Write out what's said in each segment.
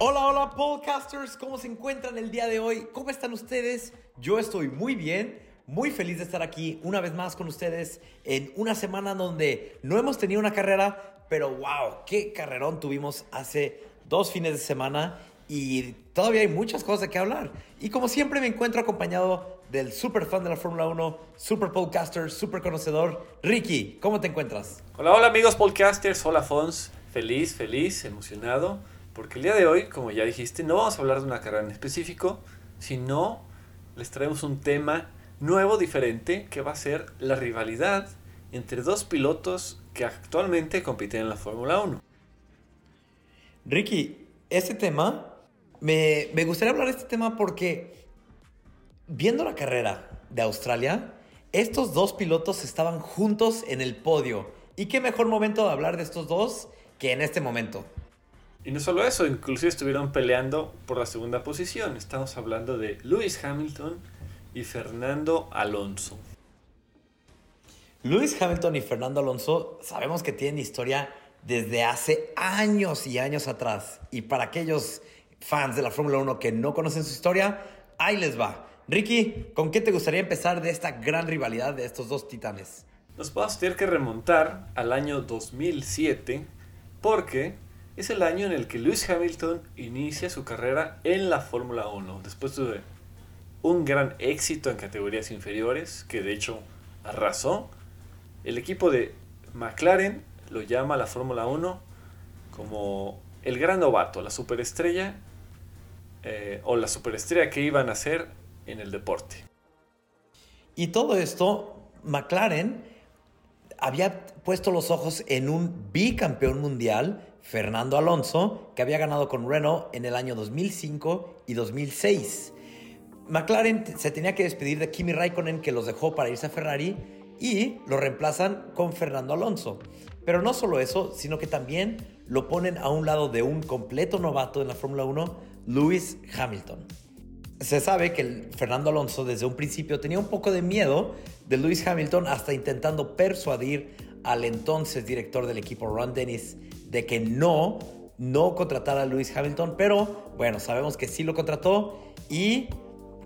Hola, hola podcasters, ¿cómo se encuentran el día de hoy? ¿Cómo están ustedes? Yo estoy muy bien, muy feliz de estar aquí una vez más con ustedes en una semana donde no hemos tenido una carrera, pero wow, qué carrerón tuvimos hace dos fines de semana y todavía hay muchas cosas de qué hablar. Y como siempre me encuentro acompañado del super fan de la Fórmula 1, super podcaster, super conocedor, Ricky, ¿cómo te encuentras? Hola, hola amigos podcasters, hola Fons, feliz, feliz, emocionado, porque el día de hoy, como ya dijiste, no vamos a hablar de una carrera en específico, sino les traemos un tema nuevo, diferente, que va a ser la rivalidad entre dos pilotos que actualmente compiten en la Fórmula 1. Ricky, este tema, me, me gustaría hablar de este tema porque viendo la carrera de Australia, estos dos pilotos estaban juntos en el podio. ¿Y qué mejor momento de hablar de estos dos que en este momento? Y no solo eso, inclusive estuvieron peleando por la segunda posición. Estamos hablando de Lewis Hamilton y Fernando Alonso. Lewis Hamilton y Fernando Alonso sabemos que tienen historia desde hace años y años atrás. Y para aquellos fans de la Fórmula 1 que no conocen su historia, ahí les va. Ricky, ¿con qué te gustaría empezar de esta gran rivalidad de estos dos titanes? Nos vamos a tener que remontar al año 2007 porque es el año en el que Lewis Hamilton inicia su carrera en la Fórmula 1. Después de un gran éxito en categorías inferiores, que de hecho arrasó, el equipo de McLaren lo llama la Fórmula 1 como el gran novato, la superestrella eh, o la superestrella que iban a ser en el deporte. Y todo esto, McLaren había puesto los ojos en un bicampeón mundial, Fernando Alonso, que había ganado con Renault en el año 2005 y 2006. McLaren se tenía que despedir de Kimi Raikkonen, que los dejó para irse a Ferrari, y lo reemplazan con Fernando Alonso. Pero no solo eso, sino que también lo ponen a un lado de un completo novato en la Fórmula 1, Lewis Hamilton. Se sabe que Fernando Alonso desde un principio tenía un poco de miedo de Lewis Hamilton hasta intentando persuadir al entonces director del equipo Ron Dennis de que no, no contratara a Lewis Hamilton, pero bueno, sabemos que sí lo contrató y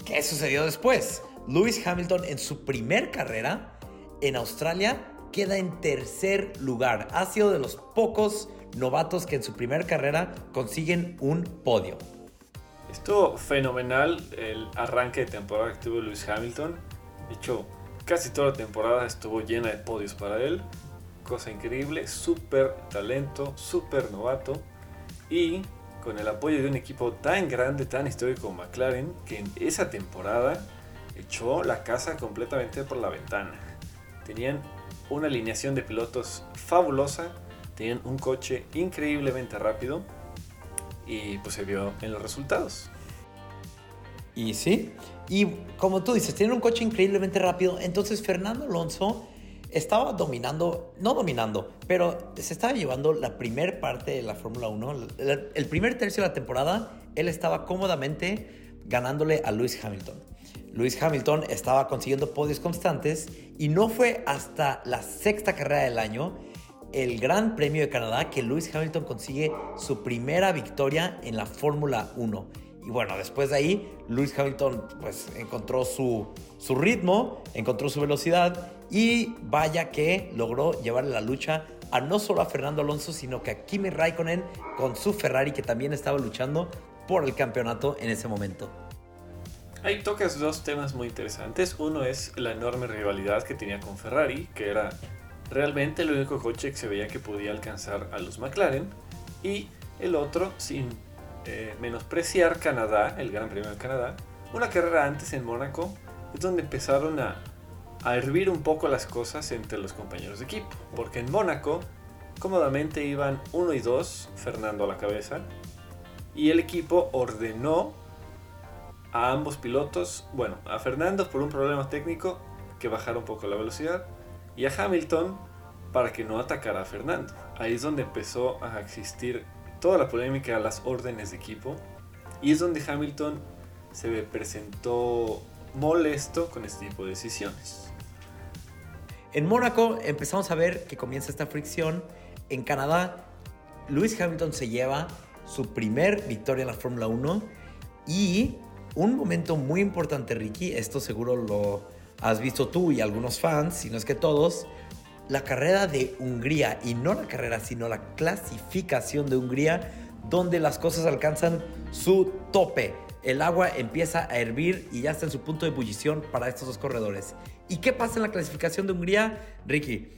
¿qué sucedió después? Lewis Hamilton en su primer carrera en Australia queda en tercer lugar. Ha sido de los pocos novatos que en su primera carrera consiguen un podio. Estuvo fenomenal el arranque de temporada que tuvo Lewis Hamilton. De hecho, casi toda la temporada estuvo llena de podios para él. Cosa increíble, súper talento, súper novato. Y con el apoyo de un equipo tan grande, tan histórico como McLaren, que en esa temporada echó la casa completamente por la ventana. Tenían una alineación de pilotos fabulosa, tenían un coche increíblemente rápido y pues se vio en los resultados. Y sí, y como tú dices, tienen un coche increíblemente rápido, entonces Fernando Alonso estaba dominando, no dominando, pero se estaba llevando la primera parte de la Fórmula 1, el primer tercio de la temporada, él estaba cómodamente ganándole a Lewis Hamilton. Lewis Hamilton estaba consiguiendo podios constantes y no fue hasta la sexta carrera del año, el Gran Premio de Canadá, que Lewis Hamilton consigue su primera victoria en la Fórmula 1. Y bueno, después de ahí, Lewis Hamilton pues encontró su, su ritmo, encontró su velocidad y vaya que logró llevarle la lucha a no solo a Fernando Alonso, sino que a Kimi Raikkonen con su Ferrari que también estaba luchando por el campeonato en ese momento. Ahí tocas dos temas muy interesantes. Uno es la enorme rivalidad que tenía con Ferrari, que era realmente el único coche que se veía que podía alcanzar a los McLaren. Y el otro, sin eh, menospreciar Canadá, el Gran Premio de Canadá, una carrera antes en Mónaco, es donde empezaron a, a hervir un poco las cosas entre los compañeros de equipo. Porque en Mónaco, cómodamente iban uno y dos, Fernando a la cabeza, y el equipo ordenó a ambos pilotos, bueno, a Fernando por un problema técnico que bajara un poco la velocidad y a Hamilton para que no atacara a Fernando. Ahí es donde empezó a existir toda la polémica las órdenes de equipo y es donde Hamilton se presentó molesto con este tipo de decisiones. En Mónaco empezamos a ver que comienza esta fricción. En Canadá, Lewis Hamilton se lleva su primer victoria en la Fórmula 1 y un momento muy importante, Ricky, esto seguro lo has visto tú y algunos fans, si no es que todos, la carrera de Hungría, y no la carrera, sino la clasificación de Hungría, donde las cosas alcanzan su tope. El agua empieza a hervir y ya está en su punto de ebullición para estos dos corredores. ¿Y qué pasa en la clasificación de Hungría, Ricky?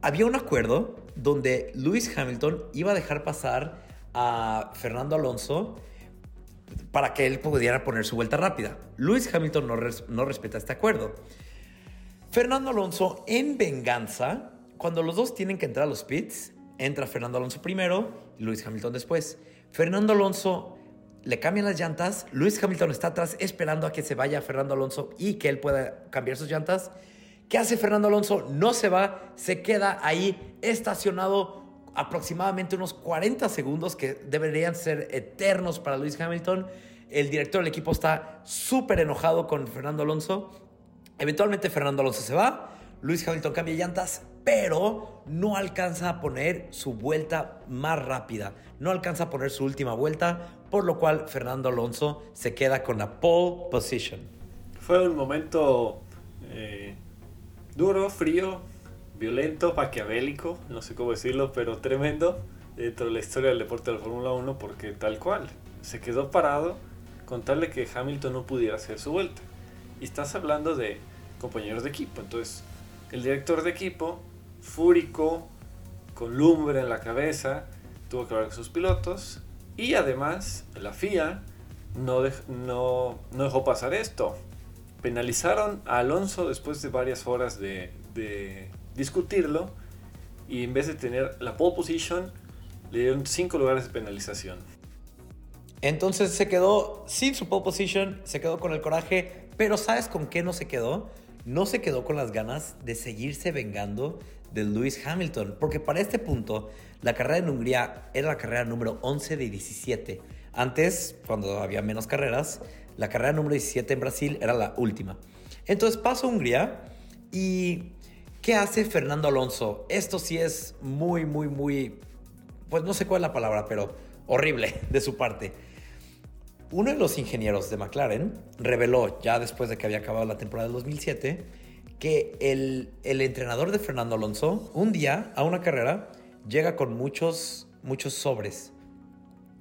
Había un acuerdo donde Lewis Hamilton iba a dejar pasar a Fernando Alonso para que él pudiera poner su vuelta rápida. Lewis Hamilton no, respeta este acuerdo. Fernando Alonso, en venganza, cuando los dos tienen que entrar a los pits, entra Fernando Alonso primero y Lewis Hamilton después. Fernando Alonso le cambian las llantas, Lewis Hamilton está atrás esperando a que se vaya Fernando Alonso y que él pueda cambiar sus llantas. ¿Qué hace Fernando Alonso? No se va, se queda ahí estacionado aproximadamente unos 40 segundos que deberían ser eternos para Lewis Hamilton. El director del equipo está súper enojado con Fernando Alonso. Eventualmente Fernando Alonso se va, Lewis Hamilton cambia llantas, pero no alcanza a poner su vuelta más rápida, no alcanza a poner su última vuelta, por lo cual Fernando Alonso se queda con la pole position. Fue un momento eh, duro, frío, violento, maquiavélico, no sé cómo decirlo, pero tremendo dentro de la historia del deporte de la Fórmula 1 porque tal cual, se quedó parado con tal de que Hamilton no pudiera hacer su vuelta. Y estás hablando de compañeros de equipo, entonces el director de equipo, fúrico, con lumbre en la cabeza, tuvo que hablar con sus pilotos y además la FIA no, dejó pasar esto. Penalizaron a Alonso después de varias horas de, de discutirlo y en vez de tener la pole position, le dieron 5 lugares de penalización. Entonces se quedó sin su pole position, se quedó con el coraje, pero ¿sabes con qué no se quedó? No se quedó con las ganas de seguirse vengando de Lewis Hamilton, porque para este punto la carrera en Hungría era la carrera número 11 de 17. Antes, cuando había menos carreras, la carrera número 17 en Brasil era la última. Entonces paso a Hungría y ¿qué hace Fernando Alonso? Esto sí es muy, muy, muy, pues no sé cuál es la palabra, pero horrible de su parte. Uno de los ingenieros de McLaren reveló, ya después de que había acabado la temporada del 2007, que el, el entrenador de Fernando Alonso, un día a una carrera, llega con muchos, muchos sobres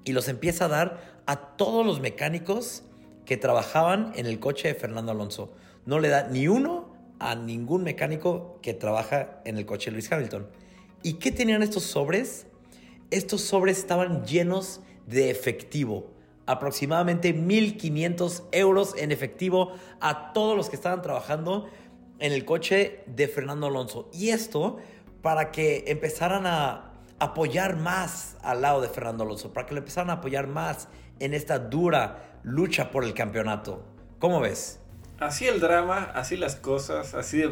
y los empieza a dar a todos los mecánicos que trabajaban en el coche de Fernando Alonso. No le da ni uno a ningún mecánico que trabaja en el coche de Luis Hamilton. ¿Y qué tenían estos sobres? Estos sobres estaban llenos de efectivo. Aproximadamente 1.500 euros en efectivo a todos los que estaban trabajando en el coche de Fernando Alonso. Y esto para que empezaran a apoyar más al lado de Fernando Alonso, para que lo empezaran a apoyar más en esta dura lucha por el campeonato. ¿Cómo ves? Así el drama, así las cosas, así de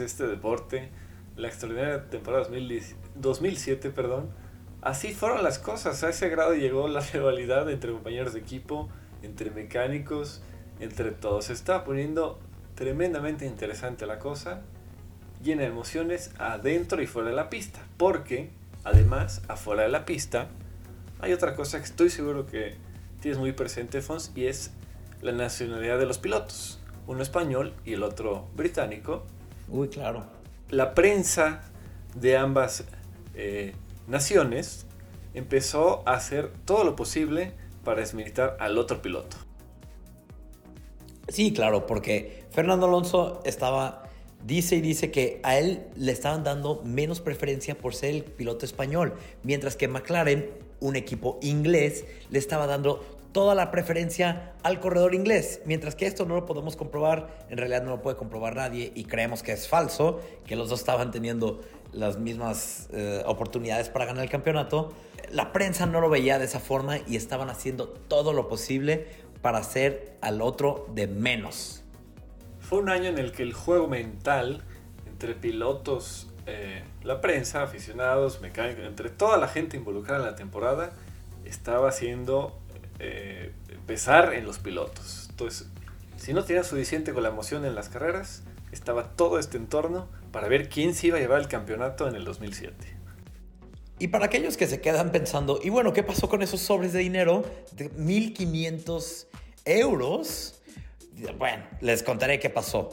este deporte. La extraordinaria temporada 2007, perdón. Así fueron las cosas. A ese grado llegó la rivalidad entre compañeros de equipo, entre mecánicos, entre todos. Se está poniendo tremendamente interesante la cosa llena de emociones adentro y fuera de la pista. Porque, además, afuera de la pista, hay otra cosa que estoy seguro que tienes muy presente, Fons, y es la nacionalidad de los pilotos. Uno español y el otro británico. Uy, claro. La prensa de ambas eh, naciones empezó a hacer todo lo posible para desmilitar al otro piloto. Sí, claro, porque Fernando Alonso estaba dice y dice que a él le estaban dando menos preferencia por ser el piloto español, mientras que McLaren, un equipo inglés, le estaba dando toda la preferencia al corredor inglés, mientras que esto no lo podemos comprobar, en realidad no lo puede comprobar nadie y creemos que es falso, que los dos estaban teniendo las mismas eh, oportunidades para ganar el campeonato. La prensa no lo veía de esa forma y estaban haciendo todo lo posible para hacer al otro de menos. Fue un año en el que el juego mental entre pilotos, eh, la prensa, aficionados, mecánicos, entre toda la gente involucrada en la temporada, estaba haciendo eh, pesar en los pilotos. Entonces, si no tenía suficiente con la emoción en las carreras, estaba todo este entorno para ver quién se iba a llevar el campeonato en el 2007. Y para aquellos que se quedan pensando, y bueno, ¿qué pasó con esos sobres de dinero de 1.500 euros? Bueno, les contaré qué pasó.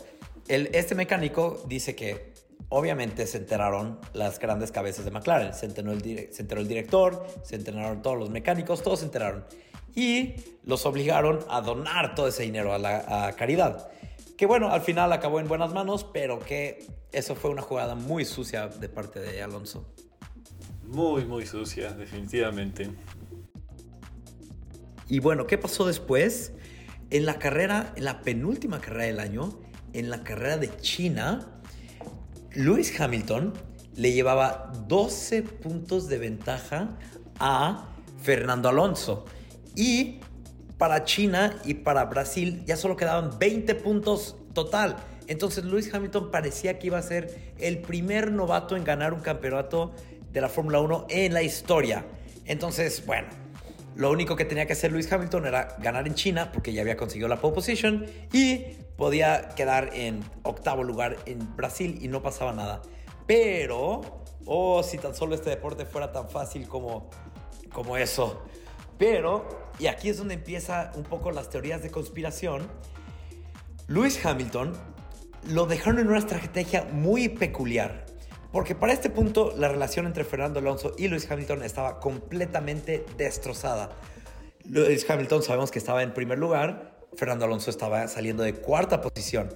El, este mecánico dice que obviamente se enteraron las grandes cabezas de McLaren. Se enteró, el, director, se enteraron todos los mecánicos, todos se enteraron. Y los obligaron a donar todo ese dinero a la caridad. Que bueno, al final acabó en buenas manos, pero que eso fue una jugada muy sucia de parte de Alonso. Muy, muy sucia, definitivamente. Y bueno, ¿qué pasó después? En la carrera, en la penúltima carrera del año, en la carrera de China, Lewis Hamilton le llevaba 12 puntos de ventaja a Fernando Alonso. Y para China y para Brasil ya solo quedaban 20 puntos total. Entonces Lewis Hamilton parecía que iba a ser el primer novato en ganar un campeonato de la Fórmula 1 en la historia. Entonces, bueno, lo único que tenía que hacer Lewis Hamilton era ganar en China porque ya había conseguido la pole position y podía quedar en octavo lugar en Brasil y no pasaba nada. Pero, oh, si tan solo este deporte fuera tan fácil como, como eso. Pero, y aquí es donde empieza un poco las teorías de conspiración, Lewis Hamilton lo dejaron en una estrategia muy peculiar. Porque para este punto la relación entre Fernando Alonso y Lewis Hamilton estaba completamente destrozada. Lewis Hamilton sabemos que estaba en primer lugar, Fernando Alonso estaba saliendo de cuarta posición.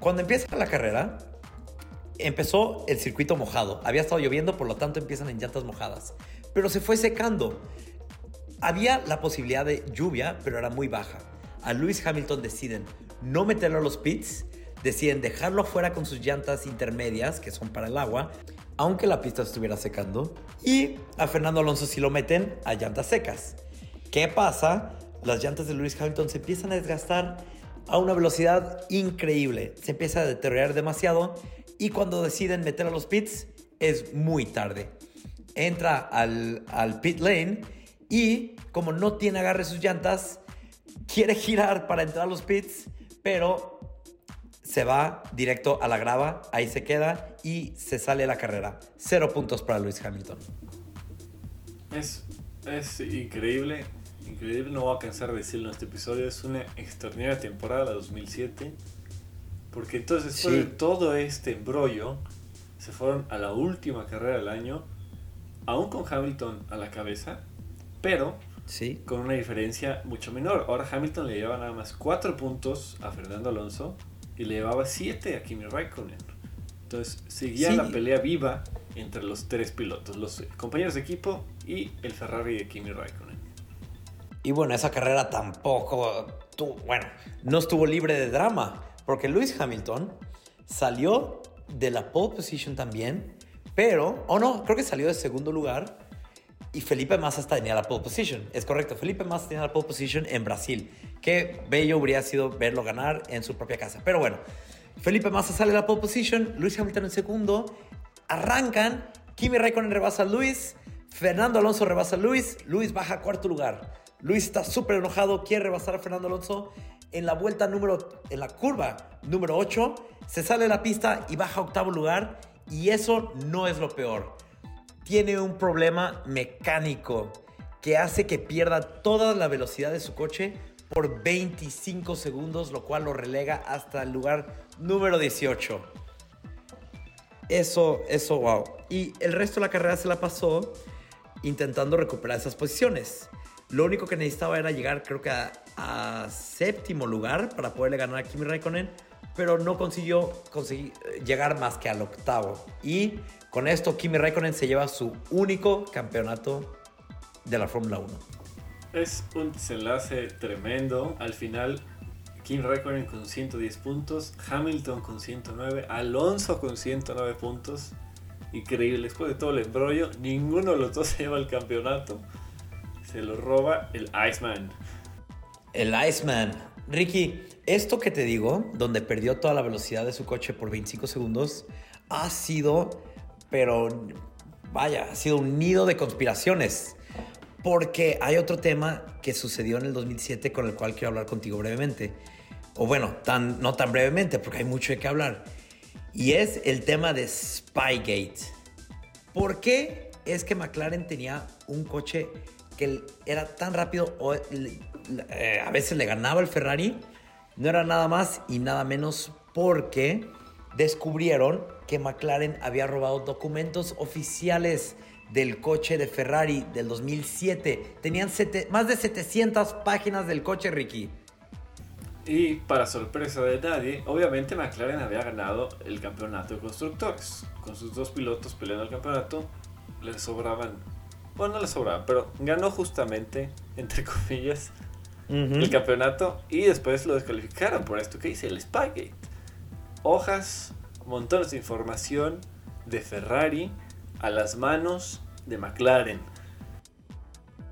Cuando empieza la carrera, empezó el circuito mojado. Había estado lloviendo, por lo tanto empiezan en llantas mojadas. Pero se fue secando. Había la posibilidad de lluvia, pero era muy baja. A Lewis Hamilton deciden no meterlo a los pits deciden dejarlo afuera con sus llantas intermedias, que son para el agua, aunque la pista estuviera secando. Y a Fernando Alonso sí lo meten a llantas secas. ¿Qué pasa? Las llantas de Lewis Hamilton se empiezan a desgastar a una velocidad increíble. Se empieza a deteriorar demasiado y cuando deciden meter a los pits es muy tarde. Entra al, al pit lane y como no tiene agarre sus llantas, quiere girar para entrar a los pits, pero se va directo a la grava, ahí se queda y se sale la carrera. Cero puntos para Luis Hamilton. Es, es increíble, increíble, no voy a cansar de decirlo en este episodio, es una extraordinaria temporada la 2007, porque entonces después de todo este embrollo, se fueron a la última carrera del año, aún con Hamilton a la cabeza, pero sí. con una diferencia mucho menor. Ahora Hamilton le lleva nada más 4 puntos a Fernando Alonso y le llevaba 7 a Kimi Raikkonen. Entonces seguía la pelea viva entre los tres pilotos, los compañeros de equipo y el Ferrari de Kimi Raikkonen. Y bueno, esa carrera tampoco, tu, bueno, no estuvo libre de drama, porque Lewis Hamilton salió de la pole position también, pero, o no, creo que salió de segundo lugar y Felipe Massa tenía la pole position. Es correcto, Felipe Massa tenía la pole position en Brasil. Qué bello habría sido verlo ganar en su propia casa. Pero bueno, Felipe Massa sale de la pole position, Luis Hamilton en segundo, arrancan, Kimi Raikkonen rebasa a Luis, Fernando Alonso rebasa a Luis, Luis baja a cuarto lugar. Luis está súper enojado, quiere rebasar a Fernando Alonso. En la vuelta número, en la curva número 8, se sale de la pista y baja a octavo lugar. Y eso no es lo peor. Tiene un problema mecánico que hace que pierda toda la velocidad de su coche por 25 segundos, lo cual lo relega hasta el lugar número 18. Eso, eso, wow. Y el resto de la carrera se la pasó intentando recuperar esas posiciones. Lo único que necesitaba era llegar, creo que a, séptimo lugar para poderle ganar a Kimi Raikkonen, pero no consiguió conseguir, llegar más que al octavo. Y con esto, Kimi Raikkonen se lleva su único campeonato de la Fórmula 1. Es un desenlace tremendo. Al final, Kim Raikkonen con 110 puntos, Hamilton con 109, Alonso con 109 puntos. Increíble, después de todo el embrollo, ninguno de los dos se lleva el campeonato. Se lo roba el Iceman. El Iceman. Ricky, esto que te digo, donde perdió toda la velocidad de su coche por 25 segundos, ha sido, pero vaya, ha sido un nido de conspiraciones. Porque hay otro tema que sucedió en el 2007 con el cual quiero hablar contigo brevemente. O bueno, tan, no tan brevemente porque hay mucho de qué hablar. Y es el tema de Spygate. ¿Por qué es que McLaren tenía un coche que era tan rápido o eh, a veces le ganaba el Ferrari. No era nada más y nada menos porque descubrieron que McLaren había robado documentos oficiales del coche de Ferrari del 2007. Tenían más de 700 páginas del coche, Ricky. Y para sorpresa de nadie, obviamente McLaren había ganado el campeonato de constructores. Con sus dos pilotos peleando el campeonato, le sobraban. Bueno, no le sobraban, pero ganó justamente, entre comillas, el campeonato y después lo descalificaron por esto que dice el Spygate. Hojas, montones de información de Ferrari a las manos de McLaren.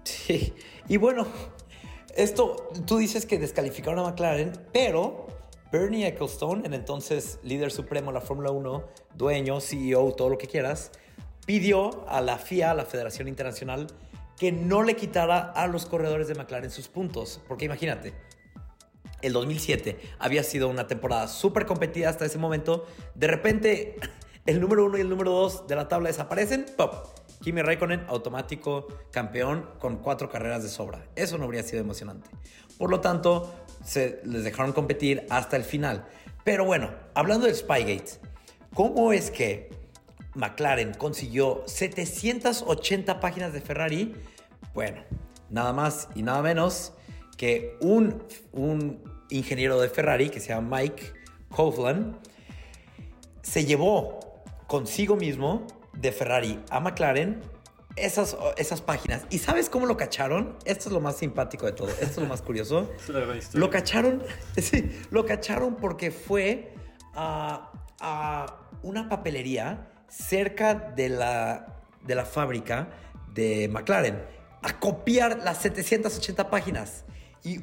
Sí, y bueno, esto, tú dices que descalificaron a McLaren, pero Bernie Ecclestone, el entonces líder supremo de la Fórmula 1, dueño, CEO, todo lo que quieras, pidió a la FIA, la Federación Internacional, que no le quitara a los corredores de McLaren sus puntos. Porque imagínate, el 2007 había sido una temporada súper competida hasta ese momento. De repente, el número uno y el número dos de la tabla desaparecen. ¡Pop! Kimi Raikkonen, automático campeón con cuatro carreras de sobra. Eso no habría sido emocionante. Por lo tanto, se les dejaron competir hasta el final. Pero bueno, hablando del Spygate, ¿cómo es que McLaren consiguió 780 páginas de Ferrari? Bueno, nada más y nada menos que un, un ingeniero de Ferrari que se llama Mike Kovlan se llevó consigo mismo de Ferrari a McLaren esas, esas páginas. ¿Y sabes cómo lo cacharon? Esto es lo más simpático de todo. Esto es lo más curioso. lo cacharon, sí, lo cacharon porque fue a, una papelería cerca de la, de la fábrica de McLaren a copiar las 780 páginas. Y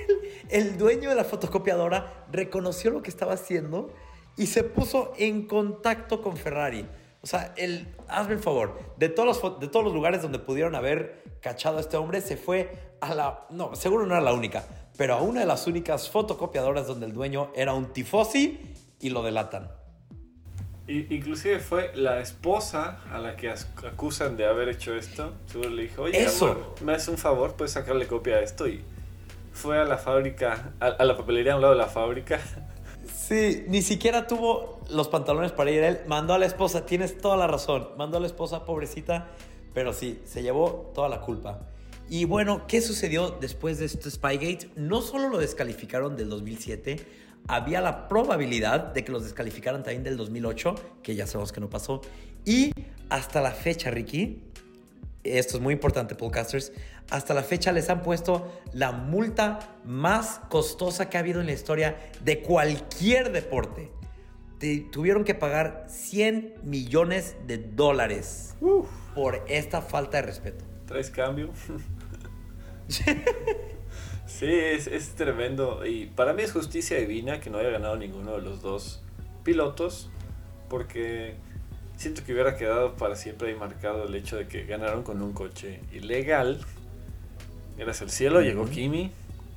el dueño de la fotocopiadora reconoció lo que estaba haciendo y se puso en contacto con Ferrari. O sea, el, hazme el favor, de todos, los, de todos los lugares donde pudieron haber cachado a este hombre, se fue a la, no, seguro no era la única, pero a una de las únicas fotocopiadoras donde el dueño era un tifosi y lo delatan. inclusive fue la esposa a la que acusan de haber hecho esto. Seguro le dijo, oye, Eso. me haces un favor, puedes sacarle copia de esto. Y fue a la fábrica, a, la papelería a un lado de la fábrica, Sí, ni siquiera tuvo los pantalones para ir él. Mandó a la esposa, tienes toda la razón. Mandó a la esposa, pobrecita. Pero sí, se llevó toda la culpa. Y bueno, ¿qué sucedió después de este Spygate? No solo lo descalificaron del 2007, había la probabilidad de que los descalificaran también del 2008, que ya sabemos que no pasó. Y hasta la fecha, Ricky, esto es muy importante, podcasters, hasta la fecha les han puesto la multa más costosa que ha habido en la historia de cualquier deporte. tuvieron que pagar 100 millones de dólares por esta falta de respeto. ¿Traes cambio? sí, es, es tremendo. Y para mí es justicia divina que no haya ganado ninguno de los dos pilotos. Porque siento que hubiera quedado para siempre ahí marcado el hecho de que ganaron con un coche ilegal. Gracias al cielo llegó Kimi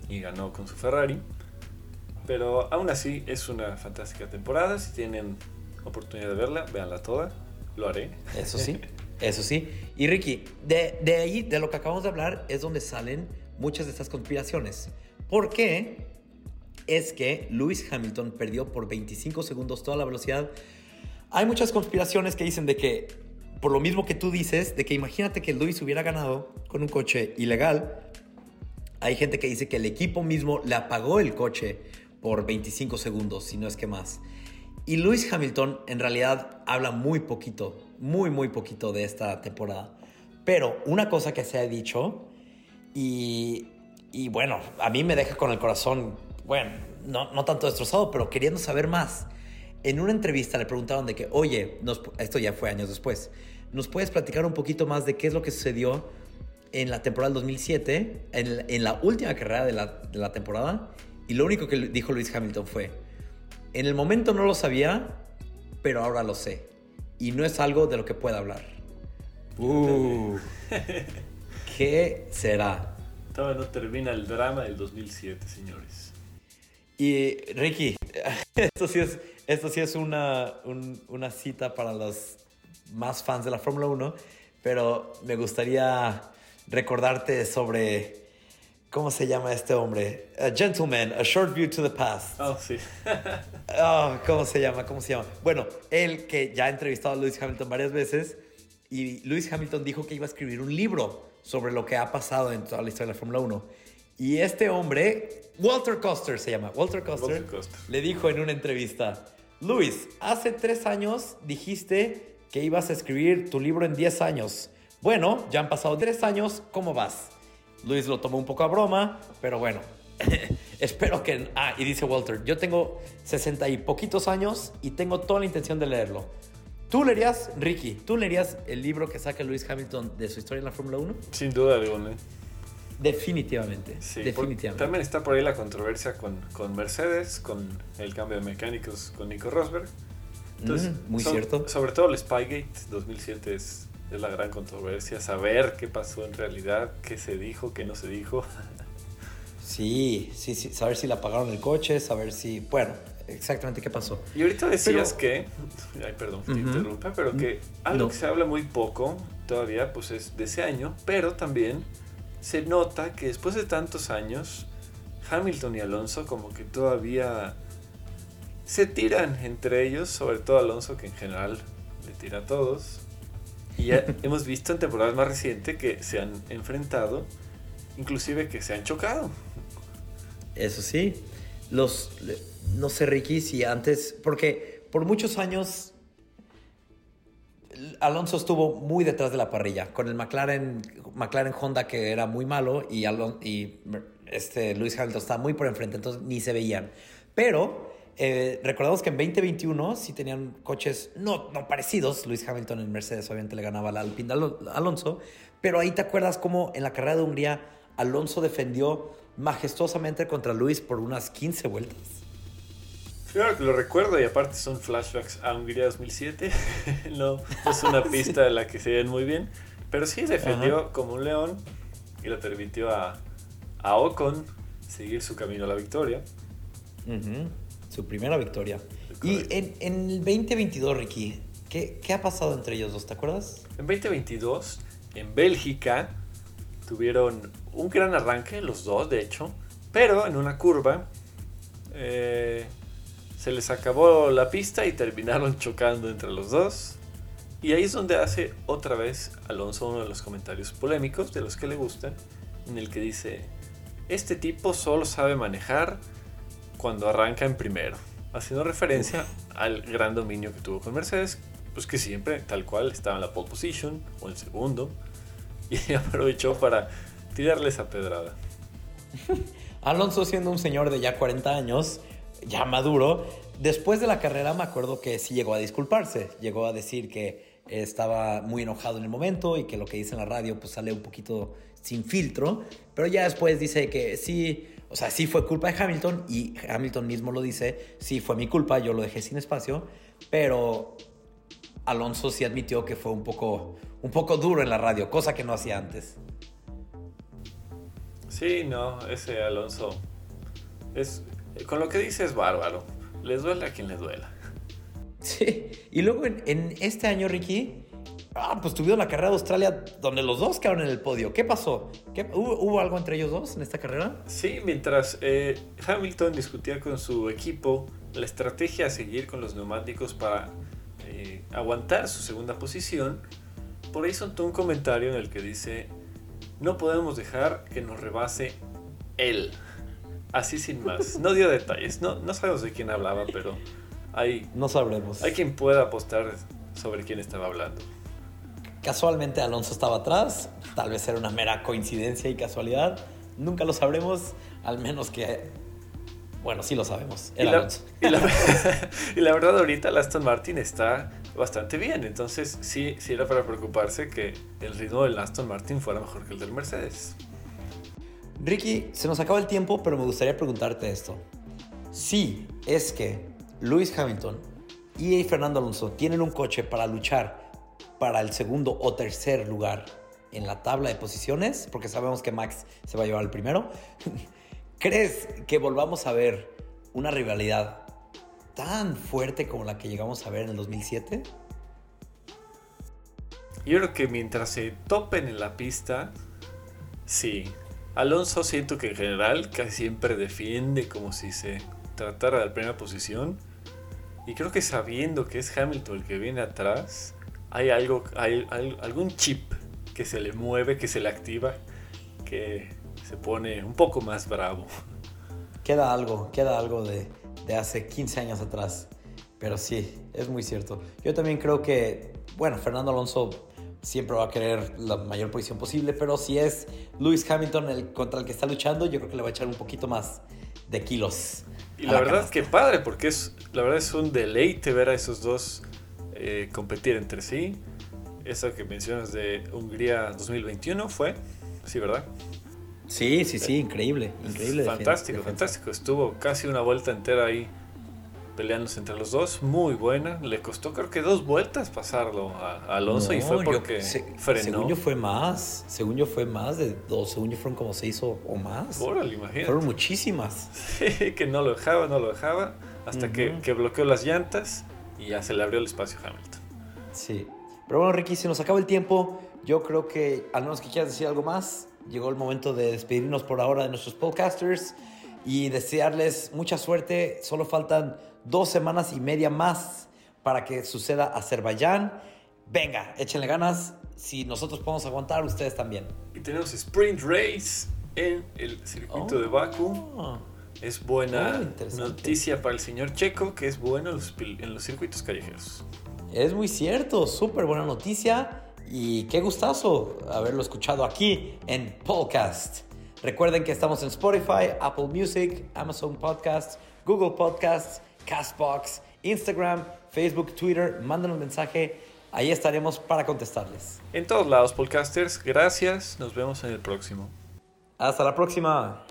y ganó con su Ferrari. Pero aún así es una fantástica temporada. Si tienen oportunidad de verla, véanla toda. Lo haré. Eso sí, eso sí. Y Ricky, de, de ahí, de lo que acabamos de hablar, es donde salen muchas de estas conspiraciones. ¿Por qué? Es que Lewis Hamilton perdió por 25 segundos toda la velocidad hay muchas conspiraciones que dicen de que, por lo mismo que tú dices, de que imagínate que Luis hubiera ganado con un coche ilegal. Hay gente que dice que el equipo mismo le apagó el coche por 25 segundos, si no es que más. Y Lewis Hamilton en realidad habla muy poquito, muy, muy poquito de esta temporada. Pero una cosa que se ha dicho, y, y bueno, a mí me deja con el corazón, bueno, no, no tanto destrozado, pero queriendo saber más en una entrevista le preguntaron de que, oye, esto ya fue años después, ¿nos puedes platicar un poquito más de qué es lo que sucedió en la temporada del 2007, en, la última carrera de la, temporada? Y lo único que dijo Luis Hamilton fue, en el momento no lo sabía, pero ahora lo sé. Y no es algo de lo que pueda hablar. Uh, ¿Qué será? Todavía no termina el drama del 2007, señores. Y Ricky, esto sí es, esto sí es una, una cita para los más fans de la Fórmula 1, pero me gustaría recordarte sobre ¿Cómo se llama este hombre? A Gentleman, A Short View to the Past. Oh, sí. oh, ¿Cómo se llama? ¿Cómo se llama? Bueno, él que ya ha entrevistado a Lewis Hamilton varias veces y Lewis Hamilton dijo que iba a escribir un libro sobre lo que ha pasado en toda la historia de la Fórmula 1. Y este hombre, Walter Coster se llama, Walter Coster, le dijo en una entrevista, Luis, hace tres años dijiste que ibas a escribir tu libro en 10 años. Bueno, ya han pasado tres años, ¿cómo vas? Luis lo tomó un poco a broma, pero bueno, espero que... Ah, y dice Walter, yo tengo 60 y poquitos años y tengo toda la intención de leerlo. ¿Tú leerías, Ricky, tú leerías el libro que saca Luis Hamilton de su historia en la Fórmula 1? Sin duda alguna. Definitivamente. Sí, definitivamente. También está por ahí la controversia con, con, Mercedes, con el cambio de mecánicos con Nico Rosberg. Entonces, mm, muy cierto. Sobre todo el Spygate 2007 es es la gran controversia, saber qué pasó en realidad, qué se dijo, qué no se dijo. Sí, sí, sí, saber si le apagaron el coche, saber si, bueno, exactamente qué pasó. Y ahorita decías que, ay, perdón, te interrumpa, pero que algo que se habla muy poco todavía, pues es de ese año, pero también se nota que después de tantos años, Hamilton y Alonso como que todavía se tiran entre ellos, sobre todo Alonso que en general le tira a todos, y ya hemos visto en temporadas más recientes que se han enfrentado, inclusive que se han chocado. Eso sí. Los, no sé, Ricky, si antes, porque por muchos años Alonso estuvo muy detrás de la parrilla, con el McLaren, McLaren Honda que era muy malo y, y este, Luis Hamilton estaba muy por enfrente, entonces ni se veían. Pero eh, recordamos que en 2021 sí tenían coches no, no parecidos. Luis Hamilton en Mercedes obviamente le ganaba al Alpine Alonso. Pero ahí te acuerdas cómo en la carrera de Hungría Alonso defendió majestuosamente contra Luis por unas 15 vueltas. Claro que lo recuerdo y aparte son flashbacks a Hungría 2007. no es una pista de la que se ven muy bien. Pero sí defendió como un león y le permitió a, a Ocon seguir su camino a la victoria. Su primera victoria. Y en, en, el 2022, Ricky, ¿qué, ¿qué ha pasado entre ellos dos? ¿Te acuerdas? En 2022, en Bélgica, tuvieron un gran arranque, los dos, de hecho, pero en una curva eh, se les acabó la pista y terminaron chocando entre los dos. Y ahí es donde hace otra vez Alonso uno de los comentarios polémicos, de los que le gustan, en el que dice, este tipo solo sabe manejar cuando arranca en primero, haciendo referencia al gran dominio que tuvo con Mercedes, pues que siempre tal cual estaba en la pole position o en segundo y aprovechó para tirarle esa pedrada. Alonso siendo un señor de ya 40 años, ya maduro, después de la carrera me acuerdo que sí llegó a disculparse, llegó a decir que estaba muy enojado en el momento y que lo que dice en la radio pues sale un poquito sin filtro, pero ya después dice que sí, o sea, sí fue culpa de Hamilton y Hamilton mismo lo dice, sí fue mi culpa, yo lo dejé sin espacio, pero Alonso sí admitió que fue un poco, un poco duro en la radio, cosa que no hacía antes. Sí, no, ese Alonso es con lo que dice es bárbaro. Les duele a quien les duela. Sí, y luego en, en este año, Ricky, Ah, pues tuvieron la carrera de Australia donde los dos quedaron en el podio. ¿Qué pasó? ¿Hubo, algo entre ellos dos en esta carrera? Sí, mientras eh, Hamilton discutía con su equipo la estrategia a seguir con los neumáticos para eh, aguantar su segunda posición, por ahí soltó un comentario en el que dice, no podemos dejar que nos rebase él. Así sin más. No dio detalles, no, no sabemos de quién hablaba, pero hay... No sabremos. Hay quien pueda apostar sobre quién estaba hablando. Casualmente Alonso estaba atrás, tal vez era una mera coincidencia y casualidad, nunca lo sabremos, al menos que, bueno, sí lo sabemos, y la, Y la, verdad ahorita el Aston Martin está bastante bien, entonces sí, sí era para preocuparse que el ritmo del Aston Martin fuera mejor que el del Mercedes. Ricky, se nos acaba el tiempo, pero me gustaría preguntarte esto. Si es que Lewis Hamilton y Fernando Alonso tienen un coche para luchar para el segundo o tercer lugar en la tabla de posiciones, porque sabemos que Max se va a llevar el primero. ¿Crees que volvamos a ver una rivalidad tan fuerte como la que llegamos a ver en el 2007? yo creo que mientras se topen en la pista, sí. Alonso siento que en general casi siempre defiende como si se tratara de la primera posición. Y creo que sabiendo que es Hamilton el que viene atrás, hay algo, hay, algún chip que se le mueve, que se le activa, que se pone un poco más bravo. Queda algo, queda algo de, de hace 15 años atrás. Pero sí, es muy cierto. Yo también creo que, bueno, Fernando Alonso siempre va a querer la mayor posición posible, pero si es Lewis Hamilton el contra el que está luchando, yo creo que le va a echar un poquito más de kilos. Y la, verdad es que padre, porque es, la verdad es un deleite ver a esos dos eh, competir entre sí. Eso que mencionas de Hungría 2021 fue, sí, ¿verdad? Sí, sí, sí, increíble, increíble. Fantástico, fantástico. Estuvo casi una vuelta entera ahí peleándose entre los dos, muy buena. Le costó creo que dos vueltas pasarlo a, Alonso y fue porque frenó. Según yo fue más, según yo fue más de dos, según yo fueron como seis o, o más. Órale, imagínate. Fueron muchísimas. que no lo dejaba, no lo dejaba, hasta que, que, bloqueó las llantas y ya se le abrió el espacio a Hamilton. Sí. Pero bueno, Ricky, se nos acaba el tiempo. Yo creo que, al menos que quieras decir algo más, llegó el momento de despedirnos por ahora de nuestros podcasters y desearles mucha suerte. Solo faltan dos semanas y media más para que suceda Azerbaiyán. Venga, échenle ganas. Si nosotros podemos aguantar, ustedes también. Y tenemos Sprint Race en el circuito de Baku. Oh. Es buena noticia para el señor Checo, que es bueno en los, circuitos callejeros. Es muy cierto, súper buena noticia. Y qué gustazo haberlo escuchado aquí en Podcast. Recuerden que estamos en Spotify, Apple Music, Amazon Podcasts, Google Podcasts Castbox, Instagram, Facebook, Twitter. Mándanos un mensaje. Ahí estaremos para contestarles. En todos lados, podcasters. Gracias. Nos vemos en el próximo. Hasta la próxima.